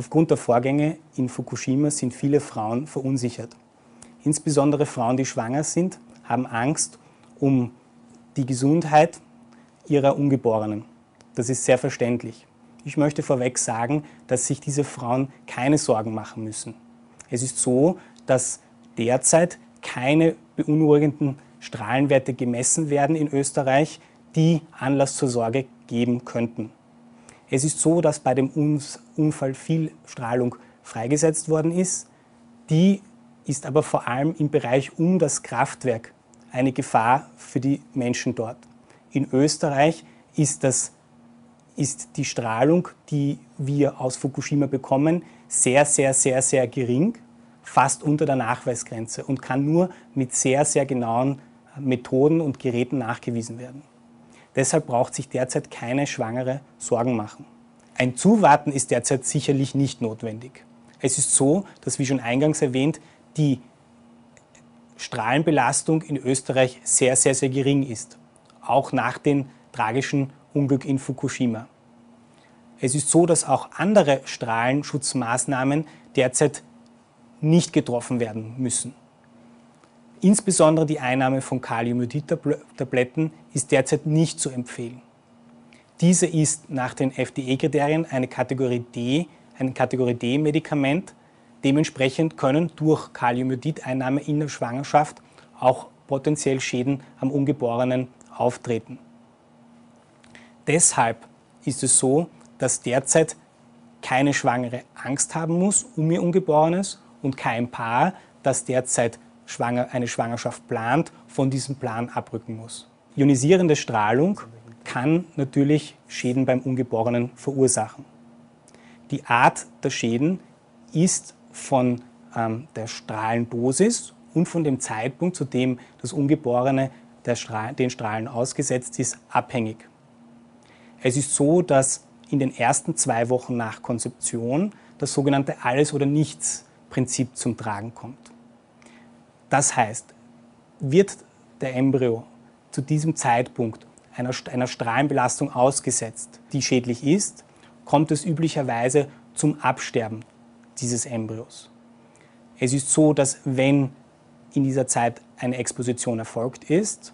Aufgrund der Vorgänge in Fukushima sind viele Frauen verunsichert. Insbesondere Frauen, die schwanger sind, haben Angst um die Gesundheit ihrer Ungeborenen. Das ist sehr verständlich. Ich möchte vorweg sagen, dass sich diese Frauen keine Sorgen machen müssen. Es ist so, dass derzeit keine beunruhigenden Strahlenwerte gemessen werden in Österreich, die Anlass zur Sorge geben könnten. Es ist so, dass bei dem Unfall viel Strahlung freigesetzt worden ist. Die ist aber vor allem im Bereich um das Kraftwerk eine Gefahr für die Menschen dort. In Österreich ist, das, ist die Strahlung, die wir aus Fukushima bekommen, sehr, sehr, sehr, sehr gering, fast unter der Nachweisgrenze und kann nur mit sehr, sehr genauen Methoden und Geräten nachgewiesen werden. Deshalb braucht sich derzeit keine Schwangere Sorgen machen. Ein Zuwarten ist derzeit sicherlich nicht notwendig. Es ist so, dass wie schon eingangs erwähnt, die Strahlenbelastung in Österreich sehr, sehr, sehr gering ist. Auch nach dem tragischen Unglück in Fukushima. Es ist so, dass auch andere Strahlenschutzmaßnahmen derzeit nicht getroffen werden müssen. Insbesondere die Einnahme von Kaliumjodid-Tabletten ist derzeit nicht zu empfehlen. Diese ist nach den FDA-Kriterien eine Kategorie D, ein Kategorie D-Medikament. Dementsprechend können durch Kaliumjodid-Einnahme in der Schwangerschaft auch potenziell Schäden am Ungeborenen auftreten. Deshalb ist es so, dass derzeit keine Schwangere Angst haben muss um ihr Ungeborenes und kein Paar, das derzeit eine Schwangerschaft plant, von diesem Plan abrücken muss. Ionisierende Strahlung kann natürlich Schäden beim Ungeborenen verursachen. Die Art der Schäden ist von ähm, der Strahlendosis und von dem Zeitpunkt, zu dem das Ungeborene Strahl, den Strahlen ausgesetzt ist, abhängig. Es ist so, dass in den ersten zwei Wochen nach Konzeption das sogenannte Alles- oder Nichts-Prinzip zum Tragen kommt. Das heißt, wird der Embryo zu diesem Zeitpunkt einer, einer Strahlenbelastung ausgesetzt, die schädlich ist, kommt es üblicherweise zum Absterben dieses Embryos. Es ist so, dass wenn in dieser Zeit eine Exposition erfolgt ist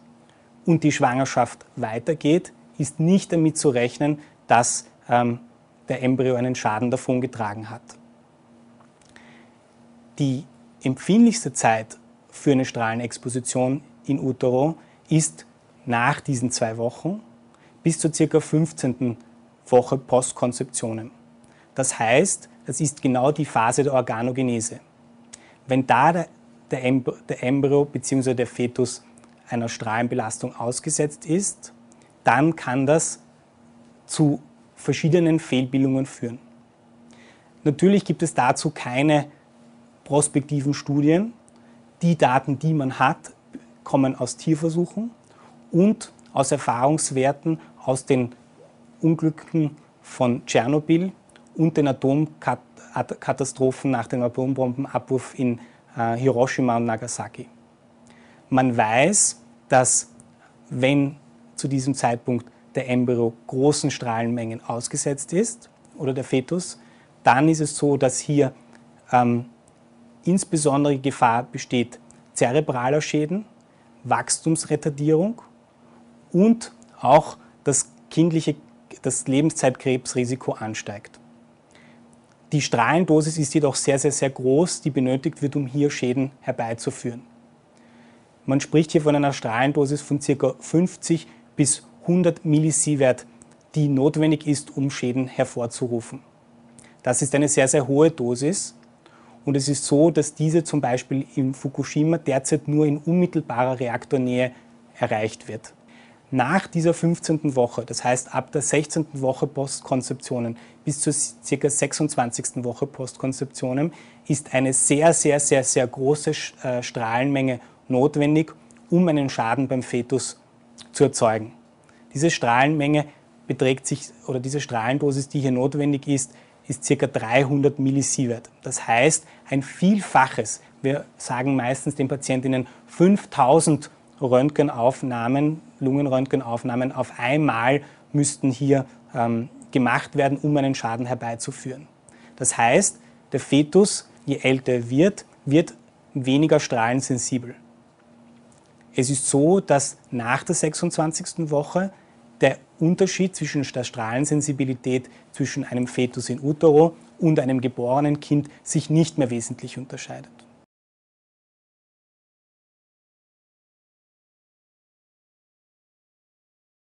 und die Schwangerschaft weitergeht, ist nicht damit zu rechnen, dass ähm, der Embryo einen Schaden davon getragen hat. Die empfindlichste Zeit für eine Strahlenexposition in utero ist nach diesen zwei Wochen bis zur ca. 15. Woche Postkonzeptionen. Das heißt, das ist genau die Phase der Organogenese. Wenn da der, der, Embryo, bzw. der Fetus einer Strahlenbelastung ausgesetzt ist, dann kann das zu verschiedenen Fehlbildungen führen. Natürlich gibt es dazu keine prospektiven Studien, die Daten, die man hat, kommen aus Tierversuchen und aus Erfahrungswerten aus den Unglücken von Tschernobyl und den Atomkatastrophen nach dem Atombombenabwurf in äh, Hiroshima und Nagasaki. Man weiß, dass wenn zu diesem Zeitpunkt der Embryo großen Strahlenmengen ausgesetzt ist oder der Fetus, dann ist es so, dass hier ähm, insbesondere Gefahr besteht zerebraler Schäden, Wachstumsretardierung und auch das kindliche, das Lebenszeitkrebsrisiko ansteigt. Die Strahlendosis ist jedoch sehr, sehr, sehr groß, die benötigt wird, um hier Schäden herbeizuführen. Man spricht hier von einer Strahlendosis von ca. 50 bis 100 Millisievert, die notwendig ist, um Schäden hervorzurufen. Das ist eine sehr, sehr hohe Dosis und es ist so, dass diese zum Beispiel in Fukushima derzeit nur in unmittelbarer Reaktornähe erreicht wird. Nach dieser 15. Woche, das heißt ab der 16. Woche Postkonzeptionen bis zur ca. 26. Woche Postkonzeptionen, ist eine sehr, sehr, sehr, sehr große äh, Strahlenmenge notwendig, um einen Schaden beim Fetus zu erzeugen. Diese Strahlenmenge beträgt sich, oder diese Strahlendosis, die hier notwendig ist, ist ca. 300 Millisievert. Das heißt, ein Vielfaches. Wir sagen meistens den Patientinnen 5000 Röntgenaufnahmen, Lungenröntgenaufnahmen auf einmal müssten hier ähm, gemacht werden, um einen Schaden herbeizuführen. Das heißt, der Fetus, je älter er wird, wird weniger strahlensensibel. Es ist so, dass nach der 26. Woche der Unterschied zwischen der Strahlensensibilität zwischen einem Fetus in utero und einem geborenen Kind sich nicht mehr wesentlich unterscheidet.